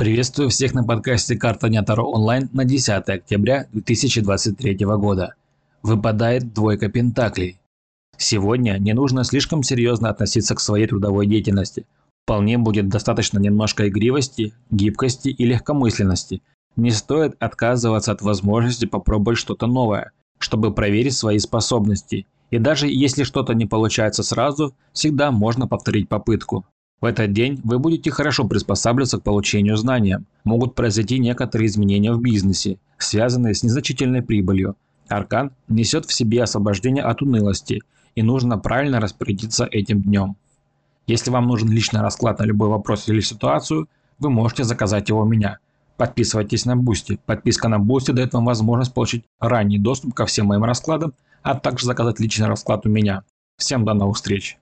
Приветствую всех на подкасте «Карта Нятаро онлайн» на 10 октября 2023 года. Выпадает двойка пентаклей. Сегодня не нужно слишком серьезно относиться к своей трудовой деятельности. Вполне будет достаточно немножко игривости, гибкости и легкомысленности. Не стоит отказываться от возможности попробовать что-то новое, чтобы проверить свои способности. И даже если что-то не получается сразу, всегда можно повторить попытку. В этот день вы будете хорошо приспосабливаться к получению знания. Могут произойти некоторые изменения в бизнесе, связанные с незначительной прибылью. Аркан несет в себе освобождение от унылости, и нужно правильно распорядиться этим днем. Если вам нужен личный расклад на любой вопрос или ситуацию, вы можете заказать его у меня. Подписывайтесь на Бусти. Подписка на Бусти дает вам возможность получить ранний доступ ко всем моим раскладам, а также заказать личный расклад у меня. Всем до новых встреч!